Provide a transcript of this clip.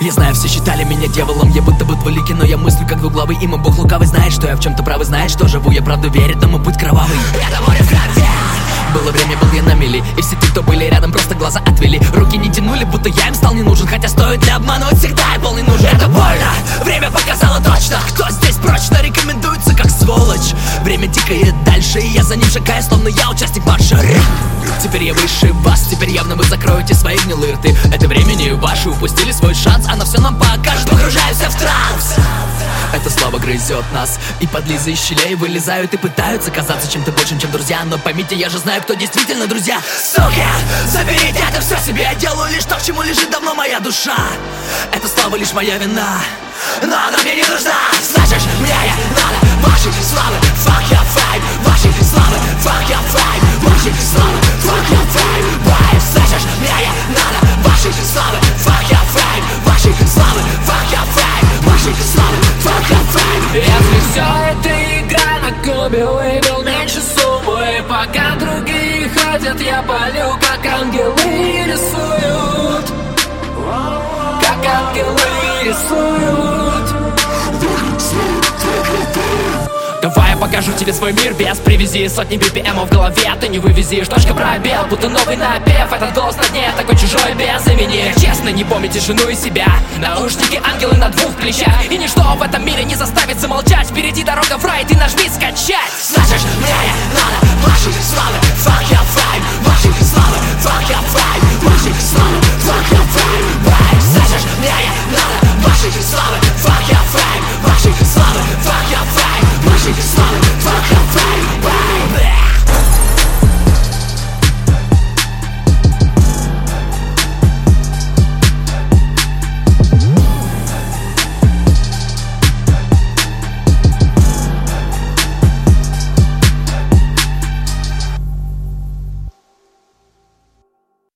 Я знаю, все считали меня дьяволом. Я будто бы двуликий, но я мыслю как двуглавый и бог лукавый знает, что я в чем-то правый Знаешь, что живу, я правду верит, но мой путь кровавый. Это море в крови было время, был я на мели И все те, кто были рядом, просто глаза отвели. Руки не тянули, будто я им стал не нужен Хотя стоит ли обманывать, всегда я полный нужен. Это больно, время показало точно Кто здесь прочно рекомендуется как сволочь. Время тикает дальше, и я за ним шагаю Словно я участник марша Теперь я выше вас, теперь явно вы закроете свои гнилые рты. Это времени ваши упустили свой шанс Она все нам покажет, погружаемся в транс. Эта слава грызет нас И подлизы из щелей вылезают и пытаются казаться чем-то большим, чем друзья. Но поймите, я же знаю, кто действительно друзья. Суки, заберите это все себе Я делаю лишь то, к чему лежит давно моя душа. Эта слава лишь моя вина Но она мне не нужна. Слышишь, мне не надо вашей все это игра на кубе Выиграл меньше суммы Пока другие ходят, я полю Как ангелы рисуют. Как ангелы рисуют. Давай я покажу тебе свой мир без привязи. Сотни BPM в голове, ты не вывезишь Точка пробел, будто новый напев. Этот голос на дне такой чужой без имени. Честно, не помните жену и себя. Наушники, ангелы на двух плечах. И ничто в этом мире не заставит замолчать Рай, ты нажми скачать